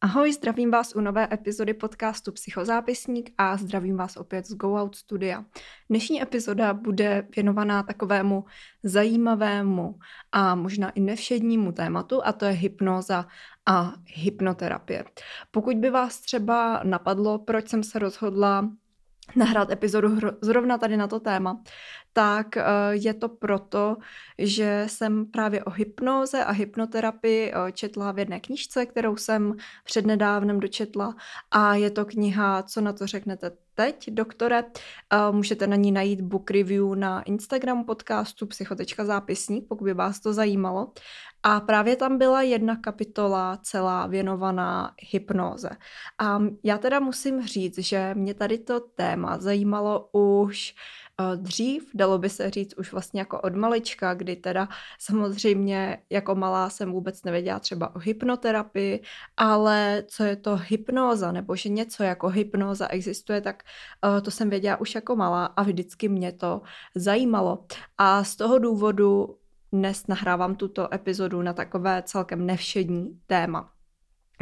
Ahoj, zdravím vás u nové epizody podcastu Psychozápisník a zdravím vás opět z Go Out Studia. Dnešní epizoda bude věnovaná takovému zajímavému a možná i nevšednímu tématu a to je hypnoza a hypnoterapie. Pokud by vás třeba napadlo, proč jsem se rozhodla nahrát epizodu zrovna tady na to téma, tak eh, je to proto, že jsem právě o hypnoze a hypnoterapii eh, četla v jedné knižce, kterou jsem přednedávnem dočetla a je to kniha Co na to řeknete teď, doktore. Eh, můžete na ní najít book review na Instagram podcastu psychotečka zápisník, pokud by vás to zajímalo. A právě tam byla jedna kapitola celá věnovaná hypnoze. A já teda musím říct, že mě tady to téma zajímalo už Eh, dřív, dalo by se říct už vlastně jako od malička, kdy teda samozřejmě jako malá jsem vůbec nevěděla třeba o hypnoterapii, ale co je to hypnóza, nebo že něco jako hypnóza existuje, tak uh, to jsem věděla už jako malá a vždycky mě to zajímalo. A z toho důvodu dnes nahrávám tuto epizodu na takové celkem nevšední téma.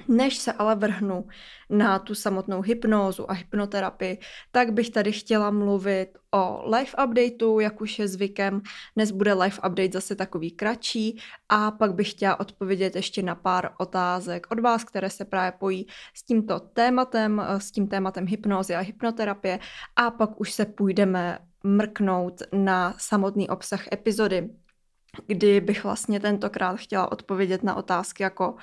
Než se ale vrhnu na tu samotnou hypnózu a hypnoterapii, tak bych tady chtěla mluvit o life updateu, jak už je zvykem. Dnes bude life update zase takový kratší a pak bych chtěla odpovědět ještě na pár otázek od vás, které se právě pojí s tímto tématem, s tím tématem hypnózy a hypnoterapie a pak už se půjdeme mrknout na samotný obsah epizody, kdy bych vlastně tentokrát chtěla odpovědět na otázky jako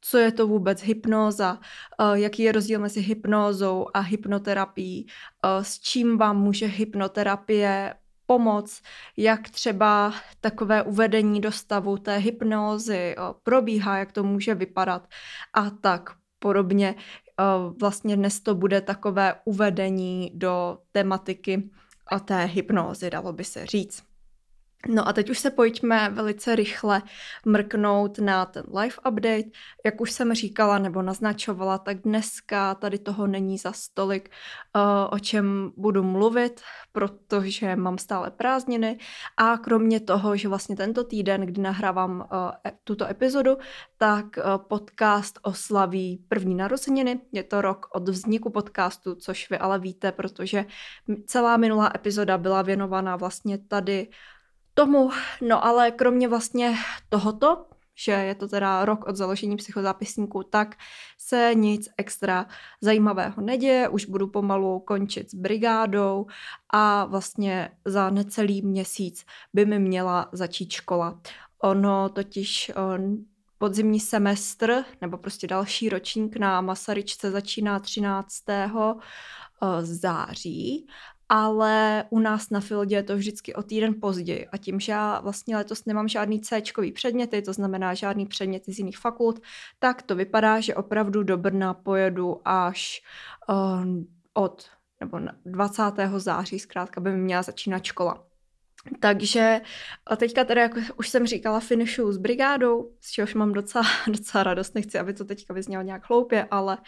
co je to vůbec hypnóza, eh, jaký je rozdíl mezi hypnózou a hypnoterapií, eh, s čím vám může hypnoterapie pomoc, jak třeba takové uvedení do stavu té hypnózy eh, probíhá, jak to může vypadat a tak podobně. Vlastně dnes to bude takové uvedení do tematiky té hypnózy, dalo by se říct. No a teď už se pojďme velice rychle mrknout na ten live update. Jak už jsem říkala nebo naznačovala, tak dneska tady toho není za stolik, eh, o čem budu mluvit, protože mám stále prázdniny a kromě toho, že vlastně tento týden, kdy nahrávám eh, e, tuto epizodu, tak eh, podcast oslaví první narozeniny. Je to rok od vzniku podcastu, což vy ale víte, protože celá minulá epizoda byla věnovaná vlastně tady tomu. No ale kromě vlastně tohoto, že je to teda rok od založení psychozápisníku, tak se nic extra zajímavého neděje. Už budu pomalu končit s brigádou a vlastně za necelý měsíc by mi měla začít škola. Ono totiž on, podzimní semestr nebo prostě další ročník na Masaryčce začíná 13. Eh, září ale u nás na Fildě je to vždycky o týden později a tím, že já vlastně letos nemám žádný C předměty, to znamená žádný předměty z jiných fakult, tak to vypadá, že opravdu do Brna pojedu až uh, od nebo 20. září zkrátka by mi měla začínat škola. Takže teďka teda, jak už jsem říkala, finišu s brigádou, z čehož mám docela, docela radost. Nechci, aby to teďka vyznělo nějak hloupě, ale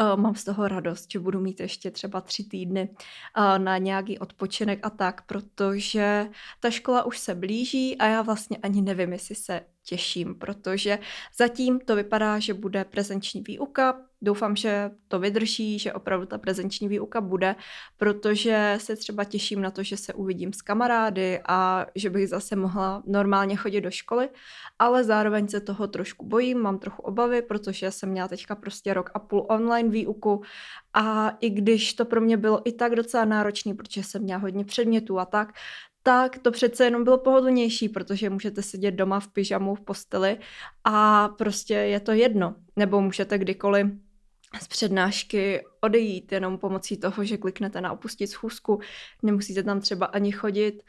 uh, mám z toho radost, že budu mít ještě třeba tři týdny uh, na nějaký odpočinek a tak, protože ta škola už se blíží a já vlastně ani nevím, jestli se těším, protože zatím to vypadá, že bude prezenční výuka. Doufám, že to vydrží, že opravdu ta prezenční výuka bude, protože se třeba těším na to, že se uvidím s kamarády a že bych zase mohla normálně chodit do školy, ale zároveň se toho trošku bojím, mám trochu obavy, protože jsem měla teďka prostě rok a půl online výuku a i když to pro mě bylo i tak docela náročný, protože jsem měla hodně předmětů a tak, tak to přece jenom bylo pohodlnější, protože můžete sedět doma v pyžamu v posteli a prostě je to jedno. Nebo můžete kdykoliv z přednášky odejít jenom pomocí toho, že kliknete na opustit schůzku. Nemusíte tam třeba ani chodit,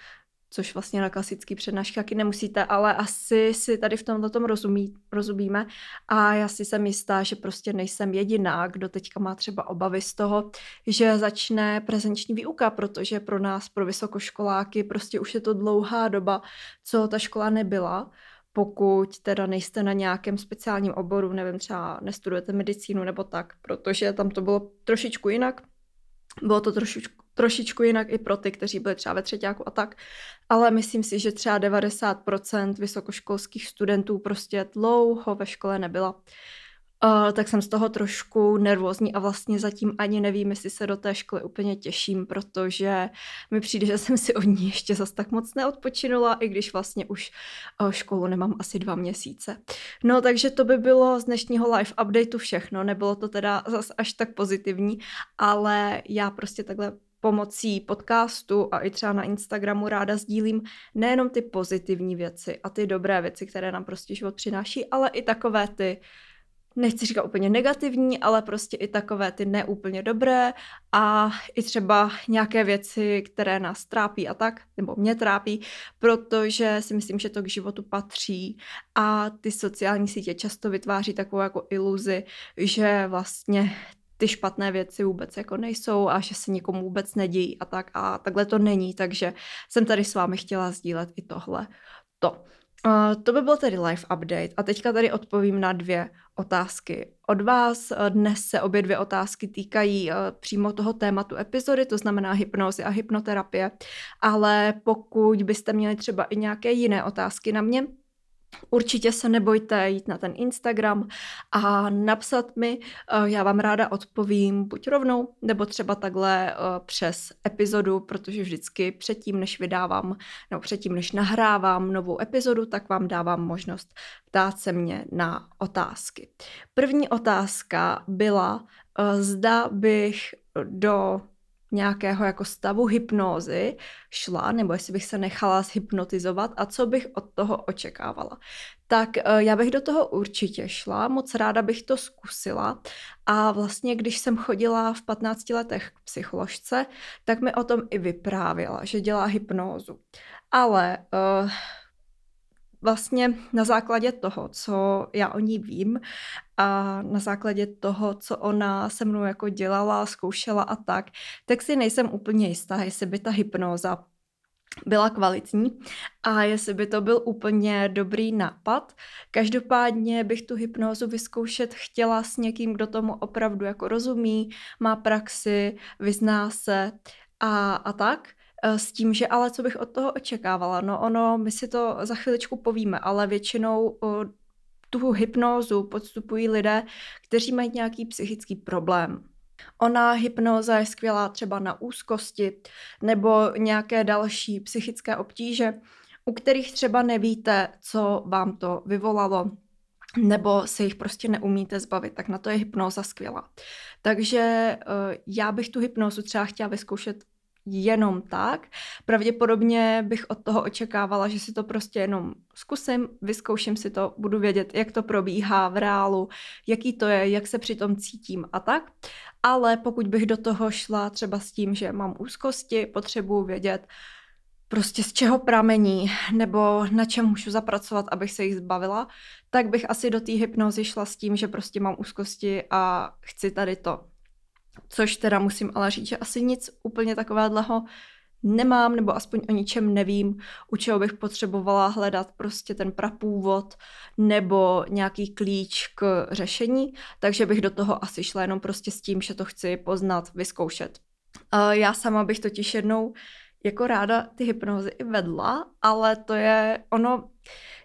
což vlastně na klasický přednášky taky nemusíte, ale asi si tady v tomto tom rozumí, rozumíme a já si jsem jistá, že prostě nejsem jediná, kdo teďka má třeba obavy z toho, že začne prezenční výuka, protože pro nás, pro vysokoškoláky, prostě už je to dlouhá doba, co ta škola nebyla, pokud teda nejste na nějakém speciálním oboru, nevím, třeba nestudujete medicínu nebo tak, protože tam to bylo trošičku jinak. Bylo to trošičku, trošičku jinak i pro ty, kteří byli třeba ve třetíku a tak, ale myslím si, že třeba 90% vysokoškolských studentů prostě dlouho ve škole nebyla. Uh, tak jsem z toho trošku nervózní a vlastně zatím ani nevím, jestli se do té školy úplně těším, protože mi přijde, že jsem si od ní ještě zas tak moc neodpočinula, i když vlastně už uh, školu nemám asi dva měsíce. No takže to by bylo z dnešního live updateu všechno, nebylo to teda zas až tak pozitivní, ale já prostě takhle pomocí podcastu a i třeba na Instagramu ráda sdílím nejenom ty pozitivní věci a ty dobré věci, které nám prostě život přináší, ale i takové ty nechci říkat úplně negativní, ale prostě i takové ty neúplně dobré a i třeba nějaké věci, které nás trápí a tak, nebo mě trápí, protože si myslím, že to k životu patří a ty sociální sítě často vytváří takovou jako iluzi, že vlastně ty špatné věci vůbec jako nejsou a že se nikomu vůbec nedějí a tak a takhle to není, takže jsem tady s vámi chtěla sdílet i tohle. To. Uh, to by byl tedy live update a teďka tady odpovím na dvě otázky. Od vás dnes se obě dvě otázky týkají uh, přímo toho tématu epizody, to znamená hypnozy a hypnoterapie, ale pokud byste měli třeba i nějaké jiné otázky na mě, Určitě se nebojte jít na ten Instagram a napsat mi, eh, já vám ráda odpovím buď rovnou, nebo třeba takhle eh, přes epizodu, protože vždycky předtím, než vydávám, nebo předtím, než nahrávám novou epizodu, tak vám dávám možnost ptát se mě na otázky. První otázka byla, eh, zda bych do nějakého jako stavu hypnózy šla, nebo jestli bych se nechala zhypnotizovat a co bych od toho očekávala. Tak eh, já bych do toho určitě šla, moc ráda bych to zkusila a vlastně když jsem chodila v 15 letech k psycholožce, tak mi o tom i vyprávěla, že dělá hypnózu. Ale uh, vlastně na základě toho, co já o ní vím a na základě toho, co ona se mnou jako dělala, zkoušela a tak, tak si nejsem úplně jistá, jestli by ta hypnóza byla kvalitní a jestli by to byl úplně dobrý nápad. Každopádně bych tu hypnózu vyzkoušet chtěla s někým, kdo tomu opravdu jako rozumí, má praxi, vyzná se a, a tak. Eh, s tím, že ale co bych od toho očekávala? No ono, my si to za chviličku povíme, ale většinou tu hypnózu podstupují lidé, kteří mají nějaký psychický problém. Ona hypnóza je skvělá třeba na úzkosti nebo nějaké další psychické obtíže, u kterých třeba nevíte, co vám to vyvolalo, nebo se jich prostě neumíte zbavit, tak na to je hypnóza skvělá. Takže eh, já bych tu hypnózu třeba chtěla vyzkoušet jenom tak. Pravděpodobně bych od toho očekávala, že si to prostě jenom zkusím, vyzkouším si to, budu vědět, jak to probíhá v reálu, jaký to je, jak se při tom cítím a tak. Ale pokud bych do toho šla třeba s tím, že mám úzkosti, potřebuji vědět, prostě z čeho pramení, nebo na čem můžu zapracovat, abych se jich zbavila, tak bych asi do té hypnozy šla s tím, že prostě mám úzkosti a chci tady to Což teda musím ale říct, že asi nic úplně takového nemám, nebo aspoň o ničem nevím, u čeho bych potřebovala hledat prostě ten prapůvod nebo nějaký klíč k řešení, takže bych do toho asi šla jenom prostě s tím, že to chci poznat, vyzkoušet. Já sama bych totiž jednou jako ráda ty hypnozy i vedla, ale to je ono,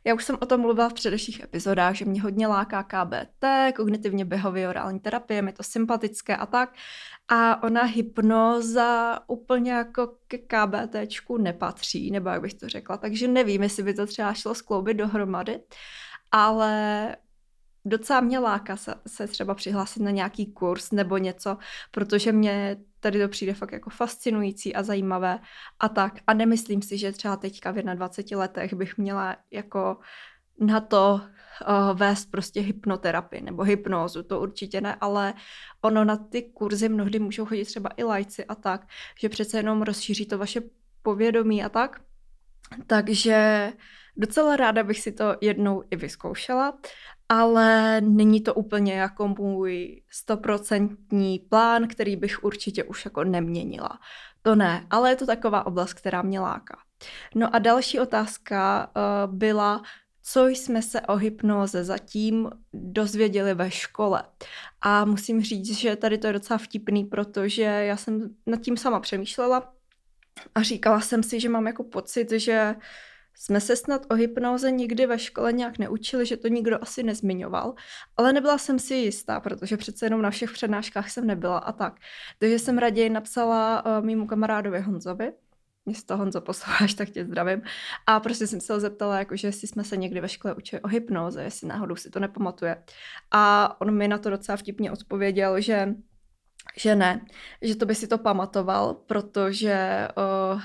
já už jsem o tom mluvila v předešlých epizodách, že mě hodně láká KBT, kognitivně behaviorální terapie, je to sympatické a tak. A ona hypnoza úplně jako ke KBTčku nepatří, nebo jak bych to řekla, takže nevím, jestli by to třeba šlo skloubit dohromady, ale docela mě láká se, se třeba přihlásit na nějaký kurz nebo něco, protože mě tady to přijde fakt jako fascinující a zajímavé a tak. A nemyslím si, že třeba teďka v 21 letech bych měla jako na to uh, vést prostě hypnoterapii nebo hypnózu, to určitě ne, ale ono na ty kurzy mnohdy můžou chodit třeba i lajci a tak, že přece jenom rozšíří to vaše povědomí a tak. Takže docela ráda bych si to jednou i vyzkoušela ale není to úplně jako můj stoprocentní plán, který bych určitě už jako neměnila. To ne, ale je to taková oblast, která mě láká. No a další otázka uh, byla, co jsme se o hypnoze zatím dozvěděli ve škole. A musím říct, že tady to je docela vtipný, protože já jsem nad tím sama přemýšlela a říkala jsem si, že mám jako pocit, že jsme se snad o hypnoze nikdy ve škole nějak neučili, že to nikdo asi nezmiňoval, ale nebyla jsem si jistá, protože přece jenom na všech přednáškách jsem nebyla a tak. Takže jsem raději napsala uh, mýmu kamarádovi Honzovi, jestli to Honzo posloucháš, tak tě zdravím. A prostě jsem se ho zeptala, jakože jestli jsme se někdy ve škole učili o hypnoze, jestli náhodou si to nepamatuje. A on mi na to docela vtipně odpověděl, že že ne, že to by si to pamatoval, protože uh,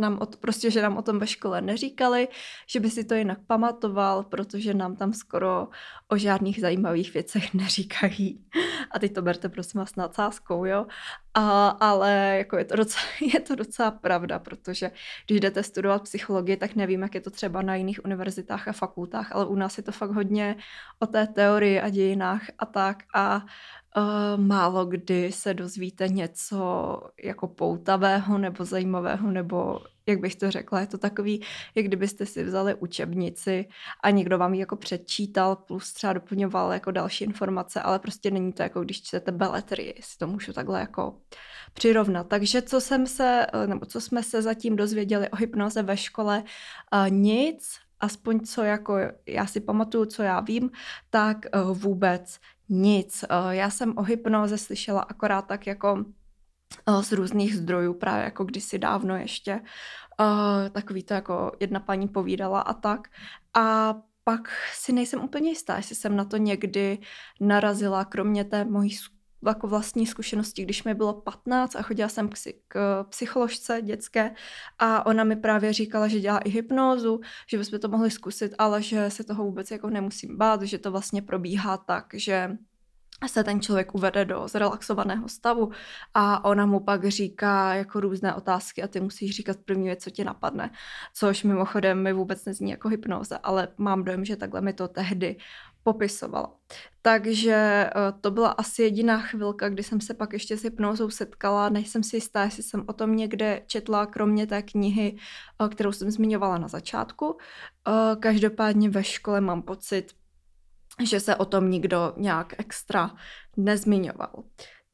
nám o, prostě, že nám o tom ve škole neříkali, že by si to jinak pamatoval, protože nám tam skoro o žádných zajímavých věcech neříkají. A teď to berte prosím vás nadsázkou, jo. A, ale jako je, to docela, je to docela pravda, protože když jdete studovat psychologii, tak nevím, jak je to třeba na jiných univerzitách a fakultách, ale u nás je to fakt hodně o té teorii a dějinách a tak. A Uh, málo kdy se dozvíte něco jako poutavého nebo zajímavého, nebo jak bych to řekla, je to takový, jak kdybyste si vzali učebnici a někdo vám ji jako předčítal plus třeba doplňoval jako další informace, ale prostě není to jako když čtete beletry, jestli to můžu takhle jako přirovnat. Takže co jsem se, eh, nebo co jsme se zatím dozvěděli o hypnoze ve škole, uh, nic, aspoň co jako já si pamatuju, co já vím, tak vůbec nic. Uh, já jsem o hypnoze slyšela akorát tak jako uh, z různých zdrojů, právě jako kdysi dávno ještě. Uh, takový to jako jedna paní povídala a tak. A pak si nejsem úplně jistá, jestli jsem na to někdy narazila, kromě té mojí jako vlastní zkušenosti, když mi bylo 15 a chodila jsem k, k psycholožce dětské a ona mi právě říkala, že dělá i hypnózu, že bychom to mohli zkusit, ale že se toho vůbec jako nemusím bát, že to vlastně probíhá tak, že se ten člověk uvede do zrelaxovaného stavu a ona mu pak říká jako různé otázky a ty musíš říkat první věc, co ti napadne, což mimochodem mi vůbec nezní jako hypnoza, ale mám dojem, že takhle mi to tehdy popisovala. Takže eh, to byla asi jediná chvilka, kdy jsem se pak ještě s hypnózou setkala. Nejsem si jistá, jestli jsem o tom někde četla, kromě té knihy, eh, kterou jsem zmiňovala na začátku. Eh, každopádně ve škole mám pocit, že se o tom nikdo nějak extra nezmiňoval.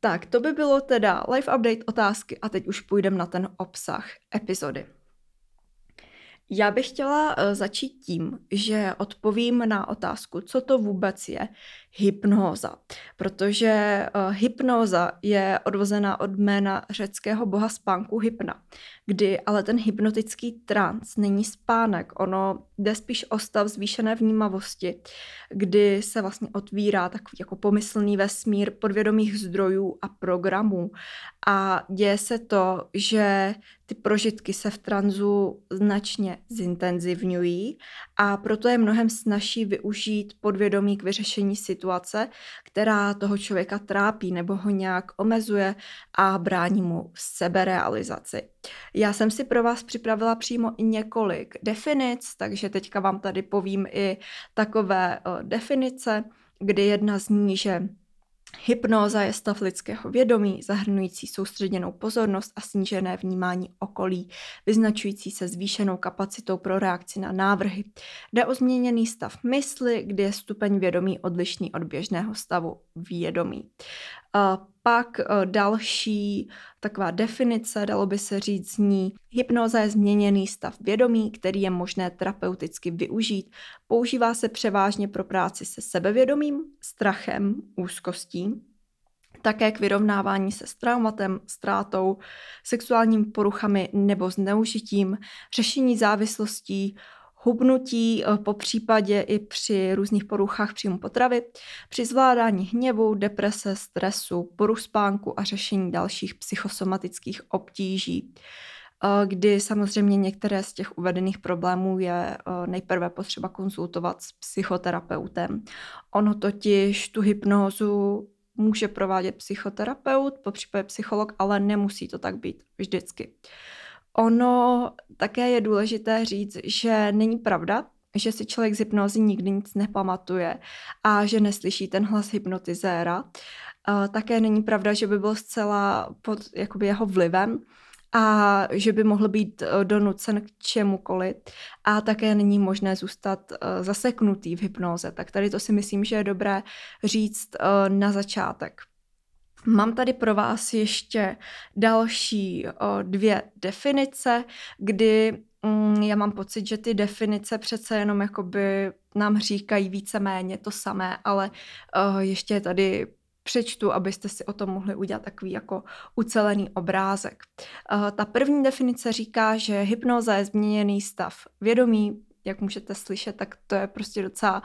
Tak, to by bylo teda live update otázky a teď už půjdeme na ten obsah epizody. Já bych chtěla eh, začít tím, že odpovím na otázku, co to vůbec je hypnóza. Protože uh, hypnóza je odvozená od jména řeckého boha spánku hypna, kdy ale ten hypnotický trans není spánek, ono jde spíš o stav zvýšené vnímavosti, kdy se vlastně otvírá takový jako pomyslný vesmír podvědomých zdrojů a programů. A děje se to, že ty prožitky se v tranzu značně zintenzivňují a proto je mnohem snažší využít podvědomí k vyřešení situace, která toho člověka trápí nebo ho nějak omezuje a brání mu seberealizaci. Já jsem si pro vás připravila přímo i několik definic, takže teďka vám tady povím i takové definice, kdy jedna zní, že Hypnóza je stav lidského vědomí, zahrnující soustředěnou pozornost a snížené vnímání okolí, vyznačující se zvýšenou kapacitou pro reakci na návrhy. Jde o změněný stav mysli, kdy je stupeň vědomí odlišný od běžného stavu vědomí. Pak další taková definice, dalo by se říct z ní, hypnoza je změněný stav vědomí, který je možné terapeuticky využít. Používá se převážně pro práci se sebevědomím, strachem, úzkostí, také k vyrovnávání se s traumatem, ztrátou, sexuálními poruchami nebo zneužitím, řešení závislostí, hubnutí, eh, po případě i při různých poruchách příjmu potravy, při zvládání hněvu, deprese, stresu, poruch spánku a řešení dalších psychosomatických obtíží eh, kdy samozřejmě některé z těch uvedených problémů je eh, nejprve potřeba konzultovat s psychoterapeutem. Ono totiž tu hypnózu může provádět psychoterapeut, po případě psycholog, ale nemusí to tak být vždycky. Ono také je důležité říct, že není pravda, že si člověk z hypnozy nikdy nic nepamatuje a že neslyší ten hlas hypnotizéra. Také není pravda, že by byl zcela pod jakoby jeho vlivem a že by mohl být eh, donucen k čemukoliv a také není možné zůstat eh, zaseknutý v hypnoze. Tak tady to si myslím, že je dobré říct eh, na začátek. Mám tady pro vás ještě další dvě definice, kdy mm, já mám pocit, že ty definice přece jenom jakoby nám říkají víceméně to samé, ale ještě je tady přečtu, abyste si o tom mohli udělat takový jako ucelený obrázek. Ta první definice říká, že hypnoza je změněný stav vědomí, jak můžete slyšet, tak to je prostě docela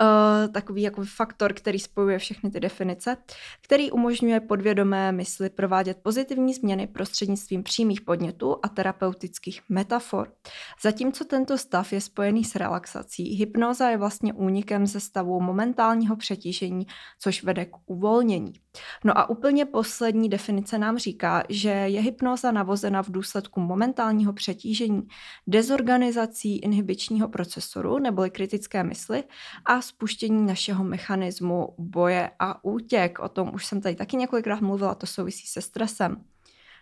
uh, takový jako faktor, který spojuje všechny ty definice, který umožňuje podvědomé mysli provádět pozitivní změny prostřednictvím přímých podnětů a terapeutických metafor. Zatímco tento stav je spojený s relaxací, hypnoza je vlastně únikem ze stavu momentálního přetížení, což vede k uvolnění. No a úplně poslední definice nám říká, že je hypnoza navozena v důsledku momentálního přetížení, dezorganizací inhibičního procesoru neboli kritické mysli a spuštění našeho mechanismu boje a útěk. O tom už jsem tady taky několikrát mluvila, to souvisí se stresem.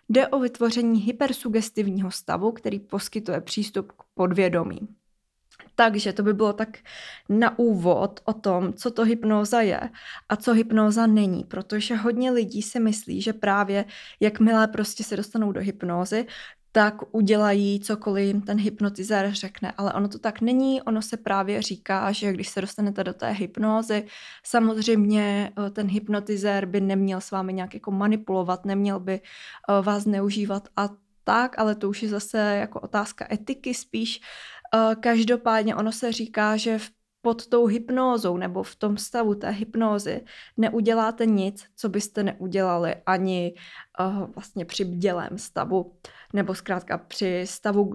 Jde o vytvoření hypersugestivního stavu, který poskytuje přístup k podvědomí. Takže to by bylo tak na úvod o tom, co to hypnóza je a co hypnóza není, protože hodně lidí si myslí, že právě jakmile prostě se dostanou do hypnózy, tak udělají cokoliv ten hypnotizér řekne. Ale ono to tak není, ono se právě říká, že když se dostanete do té hypnózy, samozřejmě eh, ten hypnotizér by neměl s vámi nějak jako manipulovat, neměl by eh, vás neužívat a tak, ale to už je zase jako otázka etiky spíš. Eh, každopádně ono se říká, že v pod tou hypnózou nebo v tom stavu té hypnózy neuděláte nic, co byste neudělali ani uh, vlastně při bdělém stavu nebo zkrátka při stavu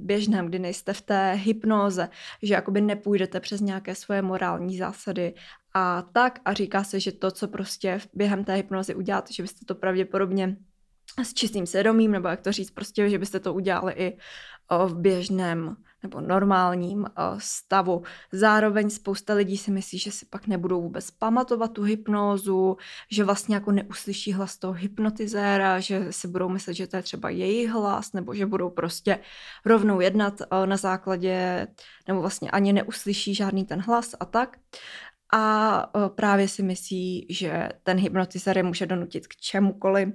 běžném, kdy nejste v té hypnóze, že jakoby nepůjdete přes nějaké svoje morální zásady a tak a říká se, že to, co prostě během té hypnozy uděláte, že byste to pravděpodobně s čistým svědomím, nebo jak to říct, prostě, že byste to udělali i v běžném nebo normálním stavu. Zároveň spousta lidí si myslí, že si pak nebudou vůbec pamatovat tu hypnózu, že vlastně jako neuslyší hlas toho hypnotizéra, že si budou myslet, že to je třeba jejich hlas, nebo že budou prostě rovnou jednat na základě, nebo vlastně ani neuslyší žádný ten hlas a tak. A právě si myslí, že ten hypnotizér je může donutit k čemukoliv,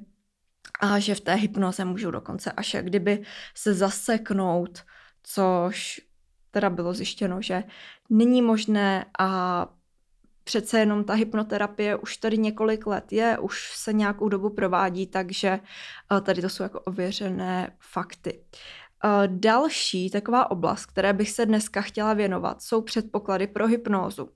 a že v té hypnoze můžou dokonce až jak kdyby se zaseknout, což teda bylo zjištěno, že není možné a přece jenom ta hypnoterapie už tady několik let je, už se nějakou dobu provádí, takže eh, tady to jsou jako ověřené fakty. Eh, další taková oblast, které bych se dneska chtěla věnovat, jsou předpoklady pro hypnózu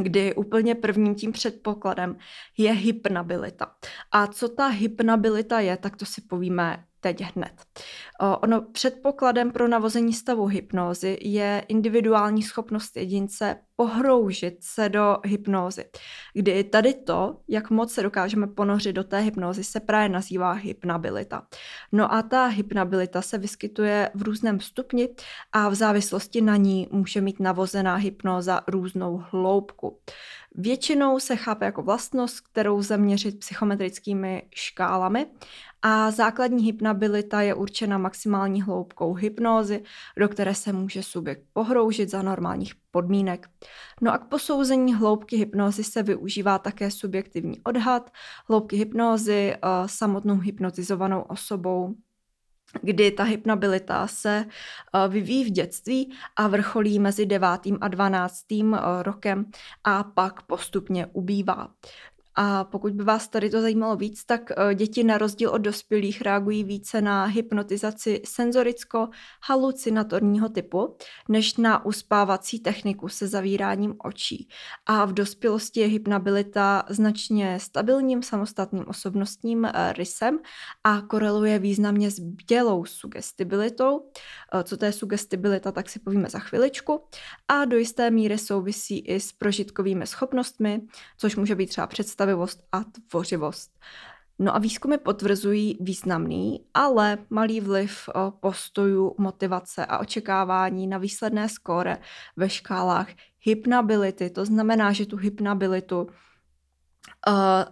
kdy úplně prvním tím předpokladem je hypnabilita. A co ta hypnabilita je, tak to si povíme teď hned. Ono předpokladem pro navození stavu hypnózy je individuální schopnost jedince pohroužit se do hypnózy, kdy tady to, jak moc se dokážeme ponořit do té hypnózy, se právě nazývá hypnabilita. No a ta hypnabilita se vyskytuje v různém stupni a v závislosti na ní může mít navozená hypnóza různou hloubku. Většinou se chápe jako vlastnost, kterou zaměřit psychometrickými škálami a základní hypnabilita je určena maximální hloubkou hypnózy, do které se může subjekt pohroužit za normálních podmínek. No a k posouzení hloubky hypnózy se využívá také subjektivní odhad hloubky hypnózy eh, samotnou hypnotizovanou osobou kdy ta hypnabilita se eh, vyvíjí v dětství a vrcholí mezi devátým a dvanáctým eh, rokem a pak postupně ubývá. A pokud by vás tady to zajímalo víc, tak eh, děti na rozdíl od dospělých reagují více na hypnotizaci senzoricko-halucinatorního typu, než na uspávací techniku se zavíráním očí. A v dospělosti je hypnabilita značně stabilním samostatným osobnostním eh, rysem a koreluje významně s bdělou sugestibilitou. Eh, co to je sugestibilita, tak si povíme za chviličku. A do jisté míry souvisí i s prožitkovými schopnostmi, což může být třeba představ představivost a tvořivost. No a výzkumy potvrzují významný, ale malý vliv postojů, motivace a očekávání na výsledné skóre ve škálách hypnability. To znamená, že tu hypnabilitu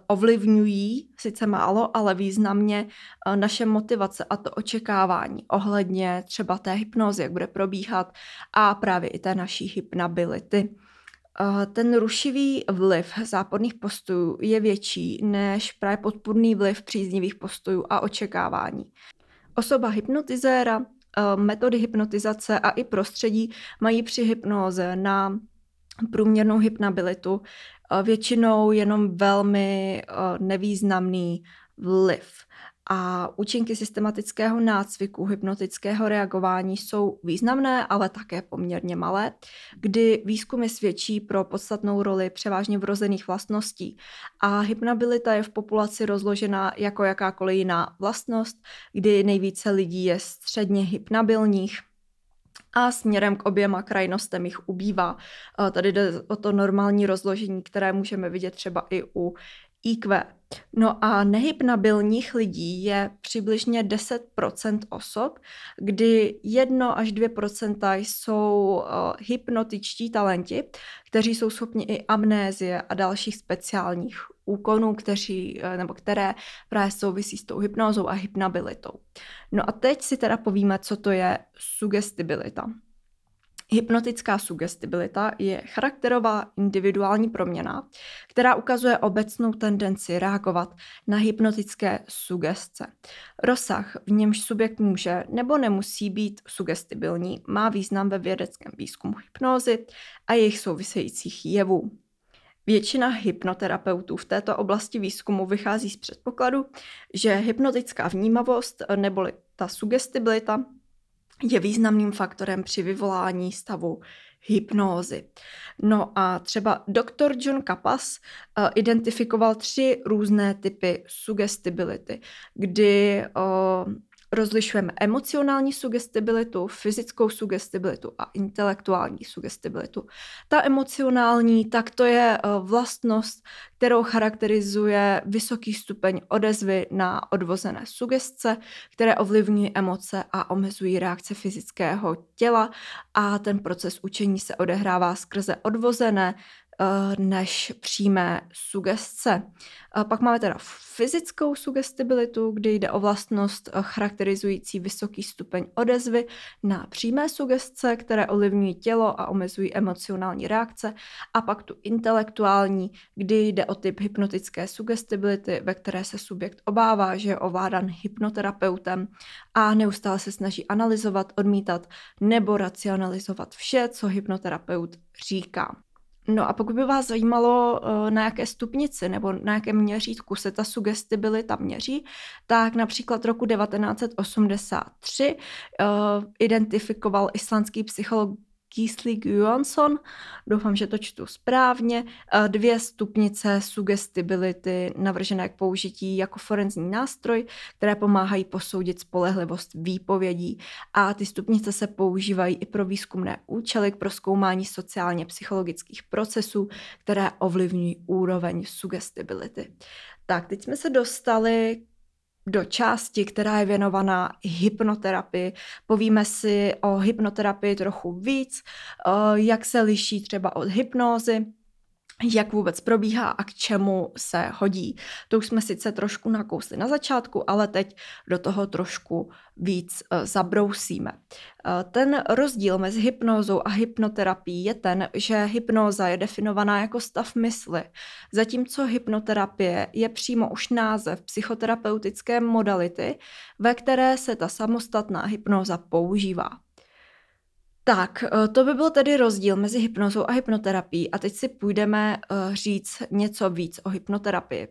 ovlivňují sice málo, ale významně naše motivace a to očekávání ohledně třeba té hypnozy, jak bude probíhat a právě i té naší hypnability. Ten rušivý vliv záporných postojů je větší než právě podpůrný vliv příznivých postojů a očekávání. Osoba hypnotizéra, metody hypnotizace a i prostředí mají při hypnoze na průměrnou hypnabilitu většinou jenom velmi nevýznamný vliv. A účinky systematického nácviku, hypnotického reagování jsou významné, ale také poměrně malé, kdy výzkumy svědčí pro podstatnou roli převážně vrozených vlastností. A hypnabilita je v populaci rozložena jako jakákoliv jiná vlastnost, kdy nejvíce lidí je středně hypnabilních, a směrem k oběma krajnostem jich ubývá. Tady jde o to normální rozložení, které můžeme vidět třeba i u IQ. No a nehypnabilních lidí je přibližně 10% osob, kdy 1 až 2% jsou uh, hypnotičtí talenti, kteří jsou schopni i amnézie a dalších speciálních úkonů, kteří, uh, nebo které právě souvisí s tou hypnózou a hypnabilitou. No a teď si teda povíme, co to je sugestibilita. Hypnotická sugestibilita je charakterová individuální proměna, která ukazuje obecnou tendenci reagovat na hypnotické sugestce. Rozsah, v němž subjekt může nebo nemusí být sugestibilní, má význam ve vědeckém výzkumu hypnózy a jejich souvisejících jevů. Většina hypnoterapeutů v této oblasti výzkumu vychází z předpokladu, že hypnotická vnímavost neboli ta sugestibilita je významným faktorem při vyvolání stavu hypnózy. No a třeba doktor John Kapas uh, identifikoval tři různé typy sugestibility, kdy uh, rozlišujeme emocionální sugestibilitu, fyzickou sugestibilitu a intelektuální sugestibilitu. Ta emocionální, tak to je eh, vlastnost, kterou charakterizuje vysoký stupeň odezvy na odvozené sugestce, které ovlivňují emoce a omezují reakce fyzického těla a ten proces učení se odehrává skrze odvozené než přímé sugestce. Pak máme teda fyzickou sugestibilitu, kdy jde o vlastnost eh, charakterizující vysoký stupeň odezvy na přímé sugestce, které ovlivňují tělo a omezují emocionální reakce. A pak tu intelektuální, kdy jde o typ hypnotické sugestibility, ve které se subjekt obává, že je ovládan hypnoterapeutem a neustále se snaží analyzovat, odmítat nebo racionalizovat vše, co hypnoterapeut říká. No a pokud by vás zajímalo, eh, na jaké stupnici nebo na jakém měřítku se ta sugestibilita měří, tak například roku 1983 uh, eh, identifikoval islandský psycholog Gisli Johansson, doufám, že to čtu správně, eh, dvě stupnice sugestibility navržené k použití jako forenzní nástroj, které pomáhají posoudit spolehlivost výpovědí. A ty stupnice se používají i pro výzkumné účely k proskoumání sociálně psychologických procesů, které ovlivňují úroveň sugestibility. Tak, teď jsme se dostali do části, která je věnovaná hypnoterapii. Povíme si o hypnoterapii trochu víc, jak se liší třeba od hypnózy, jak vůbec probíhá a k čemu se hodí. To už jsme sice trošku nakousli na začátku, ale teď do toho trošku víc uh, zabrousíme. Uh, ten rozdíl mezi hypnózou a hypnoterapií je ten, že hypnóza je definovaná jako stav mysli, zatímco hypnoterapie je přímo už název psychoterapeutické modality, ve které se ta samostatná hypnóza používá. Tak, eh, to by byl tedy rozdíl mezi hypnozou a hypnoterapií a teď si půjdeme uh, říct něco víc o hypnoterapii.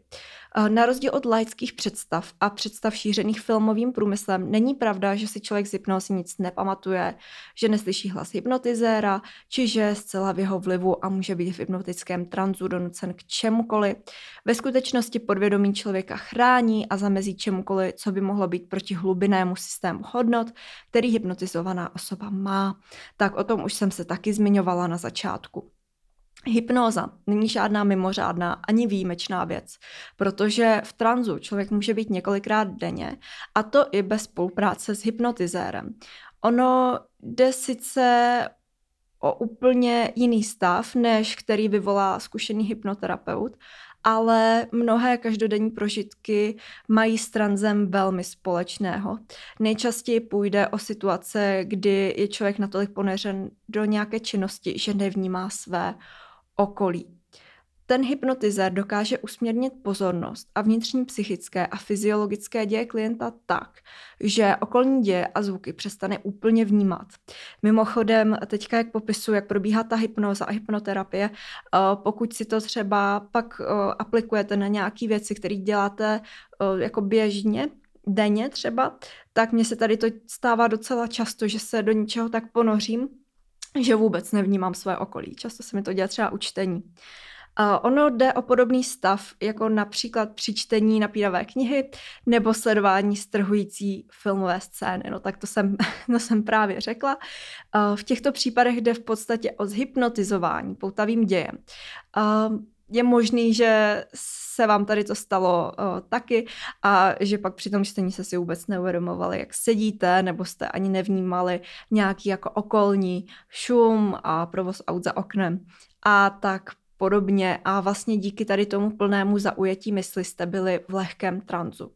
Uh, na rozdíl od laických představ a představ šířených filmovým průmyslem není pravda, že si člověk z hypnozy nic nepamatuje, že neslyší hlas hypnotizéra, či že je zcela v jeho vlivu a může být v hypnotickém tranzu donucen k čemukoliv. Ve skutečnosti podvědomí člověka chrání a zamezí čemukoliv, co by mohlo být proti hlubinnému systému hodnot, který hypnotizovaná osoba má tak o tom už jsem se taky zmiňovala na začátku. Hypnóza není žádná mimořádná ani výjimečná věc, protože v tranzu člověk může být několikrát denně a to i bez spolupráce s hypnotizérem. Ono jde sice o úplně jiný stav, než který vyvolá zkušený hypnoterapeut, ale mnohé každodenní prožitky mají s tranzem velmi společného. Nejčastěji půjde o situace, kdy je člověk natolik poneřen do nějaké činnosti, že nevnímá své okolí. Ten hypnotizér dokáže usměrnit pozornost a vnitřní psychické a fyziologické děje klienta tak, že okolní děje a zvuky přestane úplně vnímat. Mimochodem, teďka jak popisu, jak probíhá ta hypnoza a hypnoterapie, eh, pokud si to třeba pak eh, aplikujete na nějaké věci, které děláte eh, jako běžně, denně třeba, tak mně se tady to stává docela často, že se do něčeho tak ponořím, že vůbec nevnímám své okolí. Často se mi to děje třeba u čtení. Uh, ono jde o podobný stav, jako například při čtení napínavé knihy nebo sledování strhující filmové scény. No tak to jsem, to jsem právě řekla. Uh, v těchto případech jde v podstatě o zhypnotizování poutavým dějem. Uh, je možný, že se vám tady to stalo uh, taky a že pak při tom čtení se si vůbec neuvědomovali, jak sedíte, nebo jste ani nevnímali nějaký jako okolní šum a provoz aut za oknem. A tak podobně a vlastně díky tady tomu plnému zaujetí mysli jste byli v lehkém tranzu.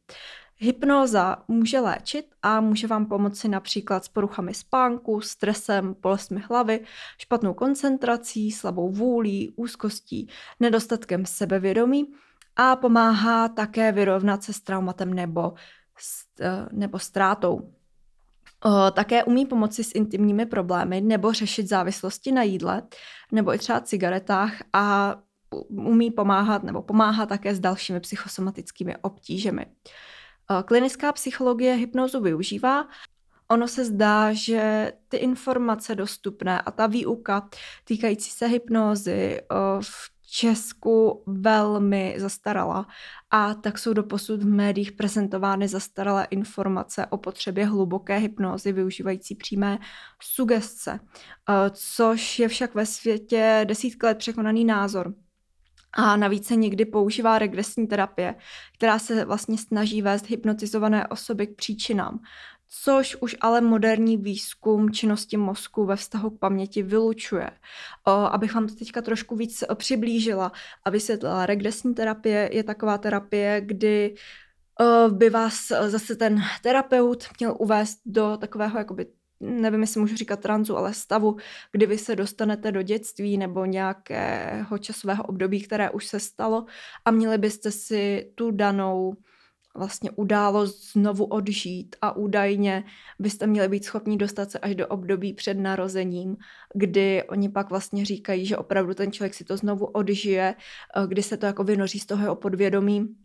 Hypnóza může léčit a může vám pomoci například s poruchami spánku, stresem, bolestmi hlavy, špatnou koncentrací, slabou vůlí, úzkostí, nedostatkem sebevědomí a pomáhá také vyrovnat se s traumatem nebo, nebo ztrátou. Také umí pomoci s intimními problémy nebo řešit závislosti na jídle nebo i třeba cigaretách a umí pomáhat nebo pomáhá také s dalšími psychosomatickými obtížemi. Klinická psychologie hypnozu využívá. Ono se zdá, že ty informace dostupné a ta výuka týkající se hypnózy v Česku velmi zastarala a tak jsou doposud v médiích prezentovány zastaralé informace o potřebě hluboké hypnózy využívající přímé sugestce, eh, což je však ve světě desítky let překonaný názor. A navíc se někdy používá regresní terapie, která se vlastně snaží vést hypnotizované osoby k příčinám, což už ale moderní výzkum činnosti mozku ve vztahu k paměti vylučuje. O, abych vám to teďka trošku víc přiblížila a vysvětlila, regresní terapie je taková terapie, kdy by vás zase ten terapeut měl uvést do takového jakoby nevím, jestli můžu říkat tranzu, ale stavu, kdy vy se dostanete do dětství nebo nějakého časového období, které už se stalo a měli byste si tu danou vlastně událost znovu odžít a údajně byste měli být schopni dostat se až do období před narozením, kdy oni pak vlastně říkají, že opravdu ten člověk si to znovu odžije, eh, kdy se to jako vynoří z toho jeho podvědomí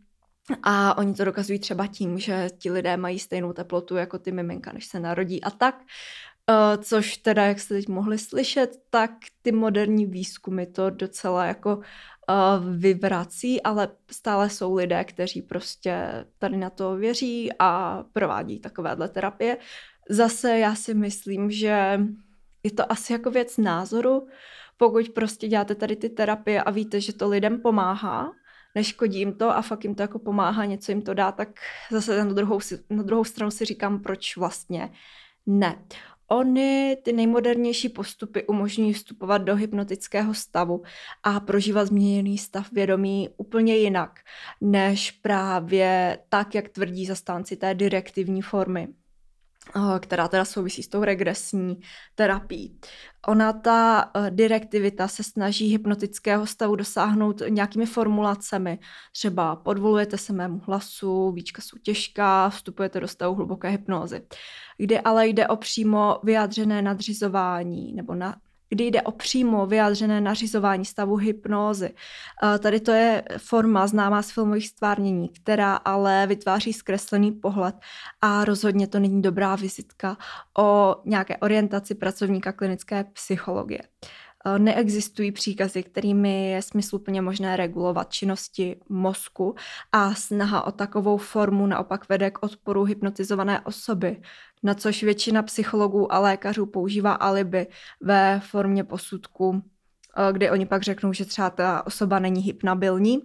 a oni to dokazují třeba tím, že ti lidé mají stejnou teplotu jako ty miminka, než se narodí a tak. Uh, což teda, jak jste teď mohli slyšet, tak ty moderní výzkumy to docela jako uh, vyvrací, ale stále jsou lidé, kteří prostě tady na to věří a provádí takovéhle terapie. Zase já si myslím, že je to asi jako věc názoru, pokud prostě děláte tady ty terapie a víte, že to lidem pomáhá, neškodí jim to a fakt jim to jako pomáhá, něco jim to dá, tak zase na druhou, na druhou stranu si říkám, proč vlastně ne. Ony, ty nejmodernější postupy umožňují vstupovat do hypnotického stavu a prožívat změněný stav vědomí úplně jinak, než právě tak, jak tvrdí zastánci té direktivní formy. Eh, která teda souvisí s tou regresní terapií. Ona, ta eh, direktivita, se snaží hypnotického stavu dosáhnout nějakými formulacemi. Třeba podvolujete se mému hlasu, víčka jsou těžká, vstupujete do stavu hluboké hypnózy. Kde ale jde o přímo vyjádřené nadřizování nebo na, kdy jde o přímo vyjádřené nařizování stavu hypnózy. Tady to je forma známá z filmových stvárnění, která ale vytváří zkreslený pohled a rozhodně to není dobrá vizitka o nějaké orientaci pracovníka klinické psychologie. Neexistují příkazy, kterými je smysluplně možné regulovat činnosti mozku a snaha o takovou formu naopak vede k odporu hypnotizované osoby, na což většina psychologů a lékařů používá alibi ve formě posudku, eh, kdy oni pak řeknou, že třeba ta osoba není hypnabilní.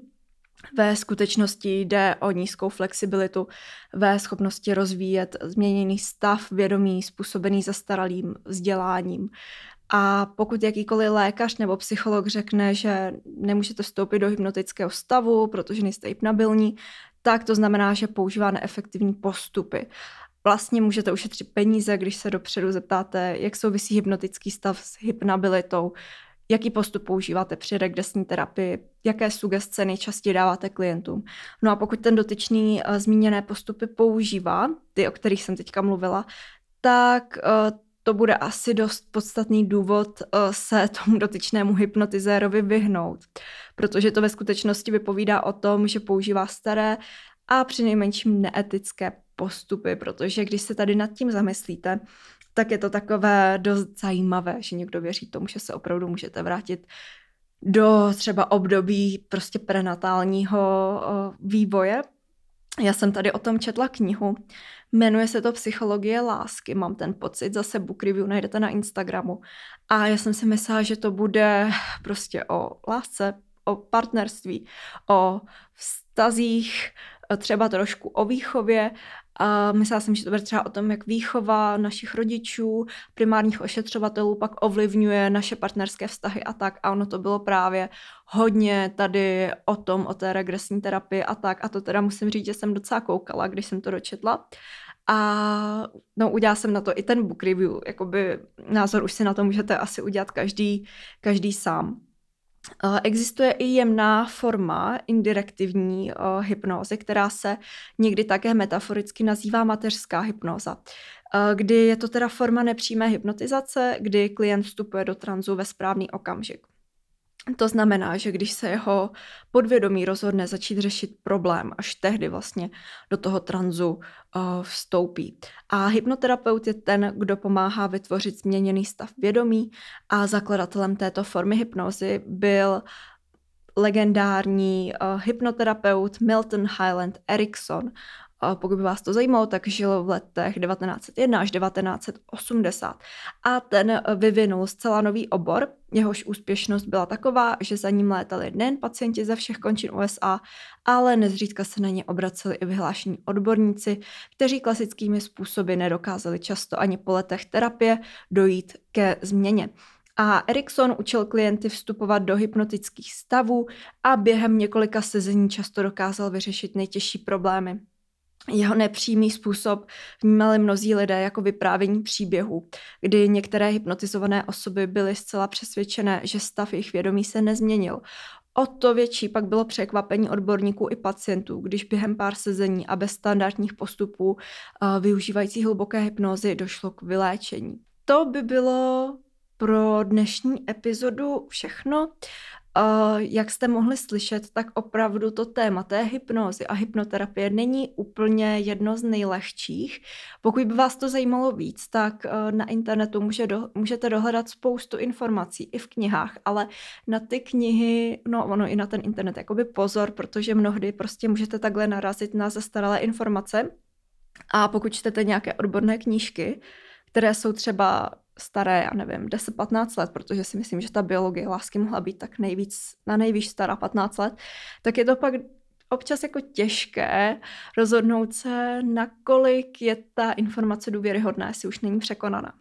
Ve skutečnosti jde o nízkou flexibilitu ve schopnosti rozvíjet změněný stav vědomí způsobený zastaralým vzděláním. A pokud jakýkoliv lékař nebo psycholog řekne, že nemůžete vstoupit do hypnotického stavu, protože nejste hypnabilní, tak to znamená, že používá neefektivní postupy. Vlastně můžete ušetřit peníze, když se dopředu zeptáte, jak souvisí hypnotický stav s hypnabilitou, jaký postup používáte při regresní terapii, jaké sugestce nejčastěji dáváte klientům. No a pokud ten dotyčný uh, zmíněné postupy používá, ty, o kterých jsem teďka mluvila, tak uh, to bude asi dost podstatný důvod uh, se tomu dotyčnému hypnotizérovi vyhnout, protože to ve skutečnosti vypovídá o tom, že používá staré a při nejmenším neetické postupy, protože když se tady nad tím zamyslíte, tak je to takové dost zajímavé, že někdo věří tomu, že se opravdu můžete vrátit do třeba období prostě prenatálního vývoje. Já jsem tady o tom četla knihu, jmenuje se to Psychologie lásky, mám ten pocit, zase book review najdete na Instagramu. A já jsem si myslela, že to bude prostě o lásce, o partnerství, o vztazích, třeba trošku o výchově a myslela jsem, že to bude třeba o tom, jak výchova našich rodičů, primárních ošetřovatelů pak ovlivňuje naše partnerské vztahy a tak. A ono to bylo právě hodně tady o tom, o té regresní terapii a tak. A to teda musím říct, že jsem docela koukala, když jsem to dočetla. A no, udělala jsem na to i ten book review, jakoby názor už si na to můžete asi udělat každý, každý sám. Existuje i jemná forma indirektivní hypnózy, která se někdy také metaforicky nazývá mateřská hypnóza, kdy je to teda forma nepřímé hypnotizace, kdy klient vstupuje do tranzu ve správný okamžik. To znamená, že když se jeho podvědomí rozhodne začít řešit problém, až tehdy vlastně do toho tranzu uh, vstoupí. A hypnoterapeut je ten, kdo pomáhá vytvořit změněný stav vědomí a zakladatelem této formy hypnozy byl legendární uh, hypnoterapeut Milton Highland Erickson, pokud by vás to zajímalo, tak žil v letech 1901 až 1980 a ten vyvinul zcela nový obor. Jehož úspěšnost byla taková, že za ním létali nejen pacienti ze všech končin USA, ale nezřídka se na ně obraceli i vyhlášení odborníci, kteří klasickými způsoby nedokázali často ani po letech terapie dojít ke změně. A Erikson učil klienty vstupovat do hypnotických stavů a během několika sezení často dokázal vyřešit nejtěžší problémy. Jeho nepřímý způsob vnímali mnozí lidé jako vyprávění příběhu, kdy některé hypnotizované osoby byly zcela přesvědčené, že stav jejich vědomí se nezměnil. O to větší pak bylo překvapení odborníků i pacientů, když během pár sezení a bez standardních postupů uh, využívající hluboké hypnozy došlo k vyléčení. To by bylo pro dnešní epizodu všechno. Jak jste mohli slyšet, tak opravdu to téma té hypnózy a hypnoterapie není úplně jedno z nejlehčích. Pokud by vás to zajímalo víc, tak uh, na internetu může do, můžete dohledat spoustu informací i v knihách, ale na ty knihy, no ono i na ten internet, jakoby pozor, protože mnohdy prostě můžete takhle narazit na zastaralé informace. A pokud čtete nějaké odborné knížky, které jsou třeba staré, já nevím, 10-15 let, protože si myslím, že ta biologie lásky mohla být tak nejvíc, na nejvíc stará 15 let, tak je to pak občas jako těžké rozhodnout se, nakolik je ta informace důvěryhodná, jestli už není překonaná.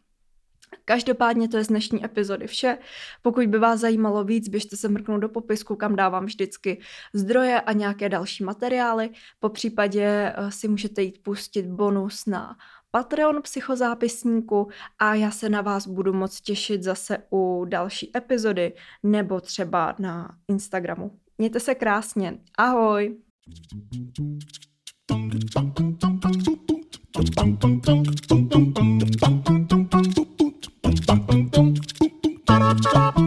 Každopádně to je z dnešní epizody vše. Pokud by vás zajímalo víc, běžte se mrknout do popisku, kam dávám vždycky zdroje a nějaké další materiály. Po případě eh, si můžete jít pustit bonus na Patreon psychozápisníku a já se na vás budu moc těšit zase u další epizody nebo třeba na Instagramu. Mějte se krásně. Ahoj! Thank you.